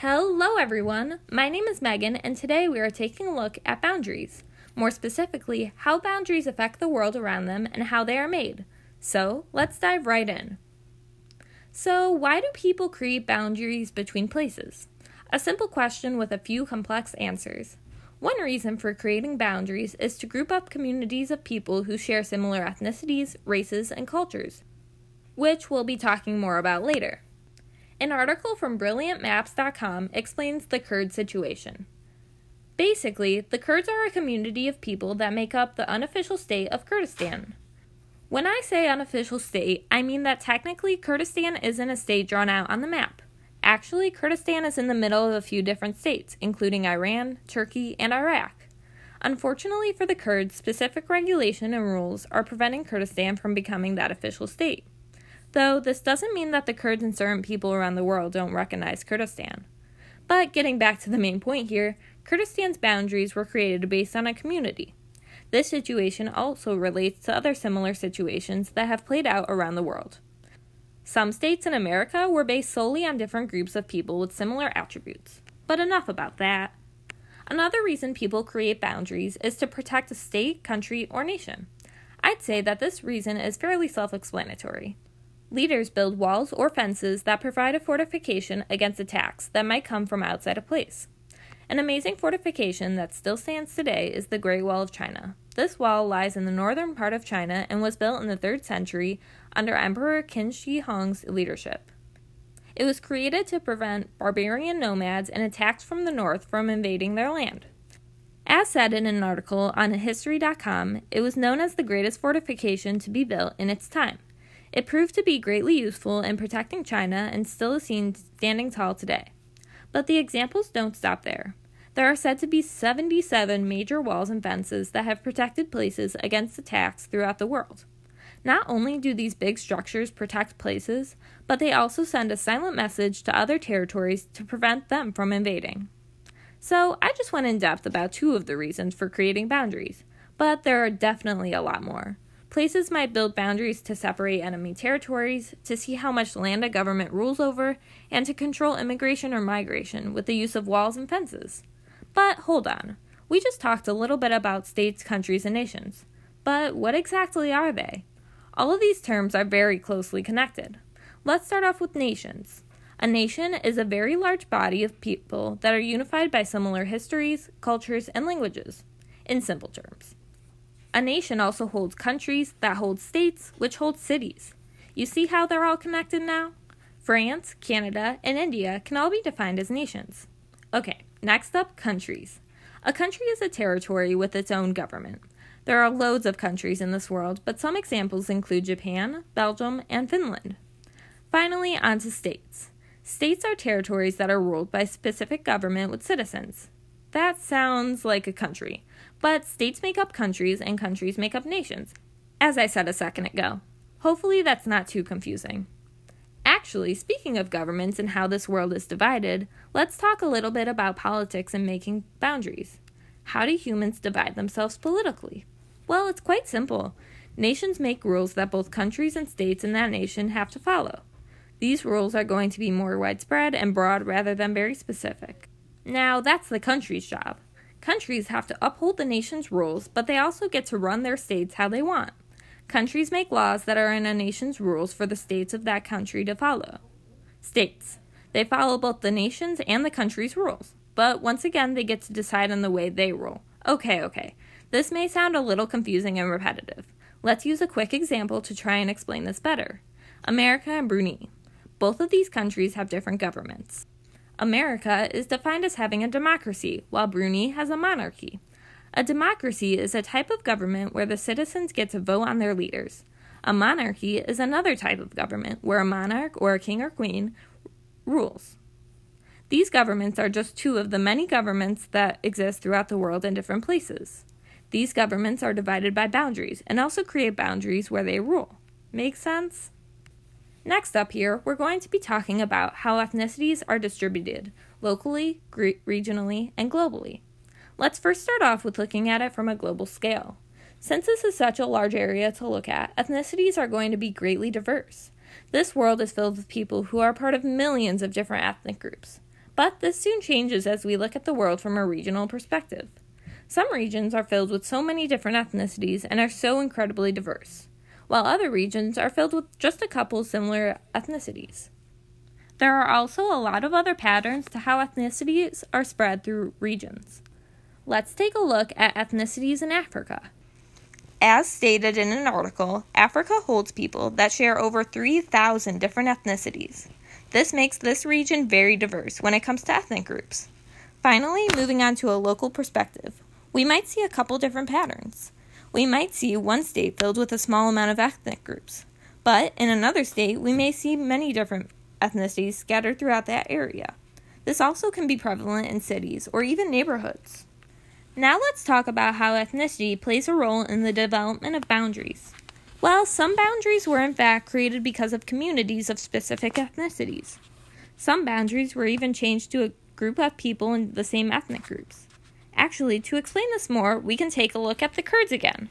Hello, everyone. My name is Meghan, and today we are taking a look at boundaries. More specifically, how boundaries affect the world around them and how they are made. So, let's dive right in. So, why do people create boundaries between places? A simple question with a few complex answers. One reason for creating boundaries is to group up communities of people who share similar ethnicities, races, and cultures, which we'll be talking more about later. An article from BrilliantMaps.com explains the Kurd situation. Basically, the Kurds are a community of people that make up the unofficial state of Kurdistan. When I say unofficial state, I mean that technically Kurdistan isn't a state drawn out on the map. Actually, Kurdistan is in the middle of a few different states, including Iran, Turkey, and Iraq. Unfortunately for the Kurds, specific regulation and rules are preventing Kurdistan from becoming that official state. Though this doesn't mean that the Kurds and certain people around the world don't recognize Kurdistan. But getting back to the main point here, Kurdistan's boundaries were created based on a community. This situation also relates to other similar situations that have played out around the world. Some states in America were based solely on different groups of people with similar attributes. But enough about that. Another reason people create boundaries is to protect a state, country, or nation. I'd say that this reason is fairly self explanatory. Leaders build walls or fences that provide a fortification against attacks that might come from outside a place. An amazing fortification that still stands today is the Great Wall of China. This wall lies in the northern part of China and was built in the 3rd century under Emperor Qin Shi Huang's leadership. It was created to prevent barbarian nomads and attacks from the north from invading their land. As said in an article on History.com, it was known as the greatest fortification to be built in its time. It proved to be greatly useful in protecting China and still is seen standing tall today. But the examples don't stop there. There are said to be 77 major walls and fences that have protected places against attacks throughout the world. Not only do these big structures protect places, but they also send a silent message to other territories to prevent them from invading. So, I just went in depth about two of the reasons for creating boundaries, but there are definitely a lot more. Places might build boundaries to separate enemy territories, to see how much land a government rules over, and to control immigration or migration with the use of walls and fences. But hold on, we just talked a little bit about states, countries, and nations. But what exactly are they? All of these terms are very closely connected. Let's start off with nations. A nation is a very large body of people that are unified by similar histories, cultures, and languages, in simple terms. A nation also holds countries that hold states, which hold cities. You see how they're all connected now? France, Canada, and India can all be defined as nations. Okay, next up, countries. A country is a territory with its own government. There are loads of countries in this world, but some examples include Japan, Belgium, and Finland. Finally, on to states. States are territories that are ruled by specific government with citizens. That sounds like a country, but states make up countries and countries make up nations, as I said a second ago. Hopefully, that's not too confusing. Actually, speaking of governments and how this world is divided, let's talk a little bit about politics and making boundaries. How do humans divide themselves politically? Well, it's quite simple. Nations make rules that both countries and states in that nation have to follow. These rules are going to be more widespread and broad rather than very specific. Now, that's the country's job. Countries have to uphold the nation's rules, but they also get to run their states how they want. Countries make laws that are in a nation's rules for the states of that country to follow. States. They follow both the nation's and the country's rules, but once again, they get to decide on the way they rule. Okay, okay. This may sound a little confusing and repetitive. Let's use a quick example to try and explain this better. America and Brunei. Both of these countries have different governments. America is defined as having a democracy, while Brunei has a monarchy. A democracy is a type of government where the citizens get to vote on their leaders. A monarchy is another type of government where a monarch or a king or queen rules. These governments are just two of the many governments that exist throughout the world in different places. These governments are divided by boundaries and also create boundaries where they rule. Make sense? Next up here, we're going to be talking about how ethnicities are distributed locally, gre- regionally, and globally. Let's first start off with looking at it from a global scale. Since this is such a large area to look at, ethnicities are going to be greatly diverse. This world is filled with people who are part of millions of different ethnic groups. But this soon changes as we look at the world from a regional perspective. Some regions are filled with so many different ethnicities and are so incredibly diverse, while other regions are filled with just a couple similar ethnicities. There are also a lot of other patterns to how ethnicities are spread through regions. Let's take a look at ethnicities in Africa. As stated in an article, Africa holds people that share over 3,000 different ethnicities. This makes this region very diverse when it comes to ethnic groups. Finally, moving on to a local perspective, we might see a couple different patterns. We might see one state filled with a small amount of ethnic groups, but in another state, we may see many different ethnicities scattered throughout that area. This also can be prevalent in cities or even neighborhoods. Now let's talk about how ethnicity plays a role in the development of boundaries. Well, some boundaries were in fact created because of communities of specific ethnicities. Some boundaries were even changed to a group of people in the same ethnic groups. Actually, to explain this more, we can take a look at the Kurds again.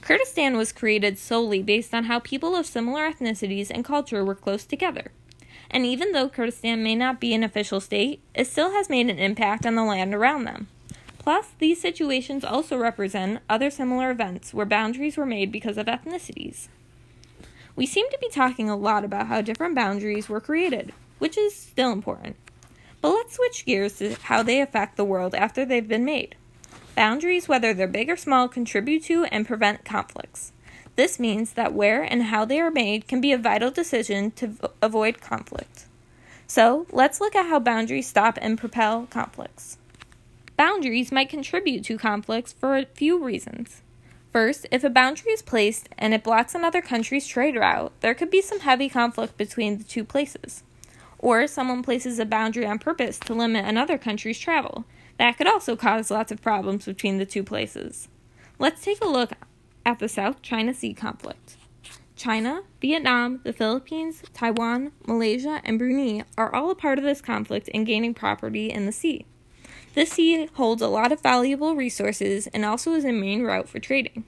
Kurdistan was created solely based on how people of similar ethnicities and culture were close together. And even though Kurdistan may not be an official state, it still has made an impact on the land around them. Plus, these situations also represent other similar events where boundaries were made because of ethnicities. We seem to be talking a lot about how different boundaries were created, which is still important. But let's switch gears to how they affect the world after they've been made. Boundaries, whether they're big or small, contribute to and prevent conflicts. This means that where and how they are made can be a vital decision to v- avoid conflict. So, let's look at how boundaries stop and propel conflicts. Boundaries might contribute to conflicts for a few reasons. First, if a boundary is placed and it blocks another country's trade route, there could be some heavy conflict between the two places. Or someone places a boundary on purpose to limit another country's travel. That could also cause lots of problems between the two places. Let's take a look at the South China Sea conflict. China, Vietnam, the Philippines, Taiwan, Malaysia, and Brunei are all a part of this conflict in gaining property in the sea. This sea holds a lot of valuable resources and also is a main route for trading.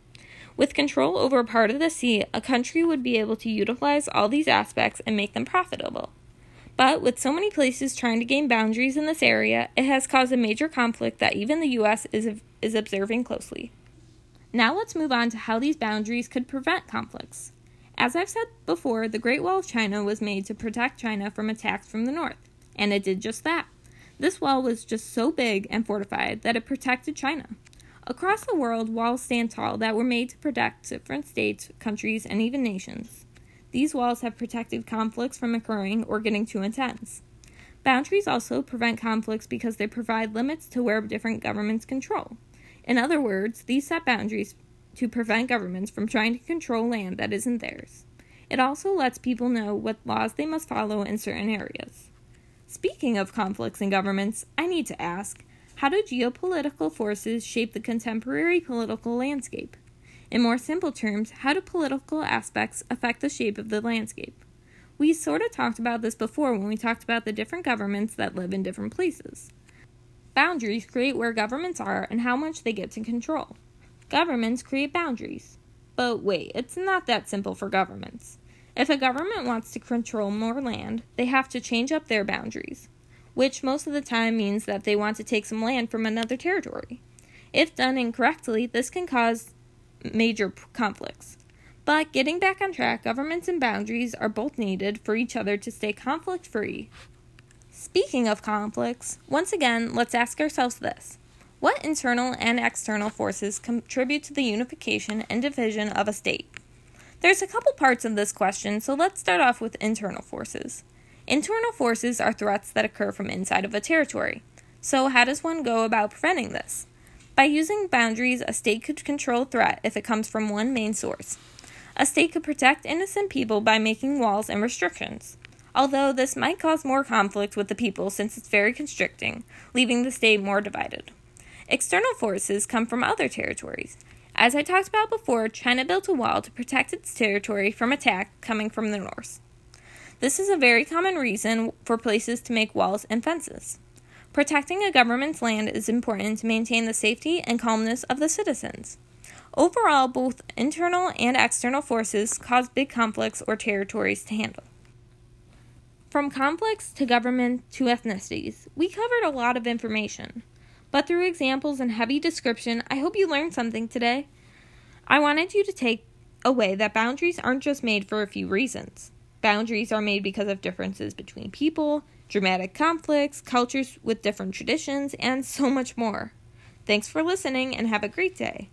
With control over a part of the sea, a country would be able to utilize all these aspects and make them profitable. But with so many places trying to gain boundaries in this area, it has caused a major conflict that even the US is, is observing closely. Now let's move on to how these boundaries could prevent conflicts. As I've said before, the Great Wall of China was made to protect China from attacks from the north, and it did just that. This wall was just so big and fortified that it protected China. Across the world, walls stand tall that were made to protect different states, countries, and even nations. These walls have protected conflicts from occurring or getting too intense. Boundaries also prevent conflicts because they provide limits to where different governments control. In other words, these set boundaries to prevent governments from trying to control land that isn't theirs. It also lets people know what laws they must follow in certain areas. Speaking of conflicts and governments, I need to ask how do geopolitical forces shape the contemporary political landscape? In more simple terms, how do political aspects affect the shape of the landscape? We sort of talked about this before when we talked about the different governments that live in different places. Boundaries create where governments are and how much they get to control. Governments create boundaries. But wait, it's not that simple for governments. If a government wants to control more land, they have to change up their boundaries, which most of the time means that they want to take some land from another territory. If done incorrectly, this can cause major conflicts. But getting back on track, governments and boundaries are both needed for each other to stay conflict free. Speaking of conflicts, once again, let's ask ourselves this What internal and external forces contribute to the unification and division of a state? There's a couple parts of this question, so let's start off with internal forces. Internal forces are threats that occur from inside of a territory. So, how does one go about preventing this? By using boundaries, a state could control threat if it comes from one main source. A state could protect innocent people by making walls and restrictions. Although this might cause more conflict with the people since it's very constricting, leaving the state more divided. External forces come from other territories. As I talked about before, China built a wall to protect its territory from attack coming from the north. This is a very common reason for places to make walls and fences. Protecting a government's land is important to maintain the safety and calmness of the citizens. Overall, both internal and external forces cause big conflicts or territories to handle. From conflicts to government to ethnicities, we covered a lot of information. But through examples and heavy description, I hope you learned something today. I wanted you to take away that boundaries aren't just made for a few reasons. Boundaries are made because of differences between people, dramatic conflicts, cultures with different traditions, and so much more. Thanks for listening and have a great day.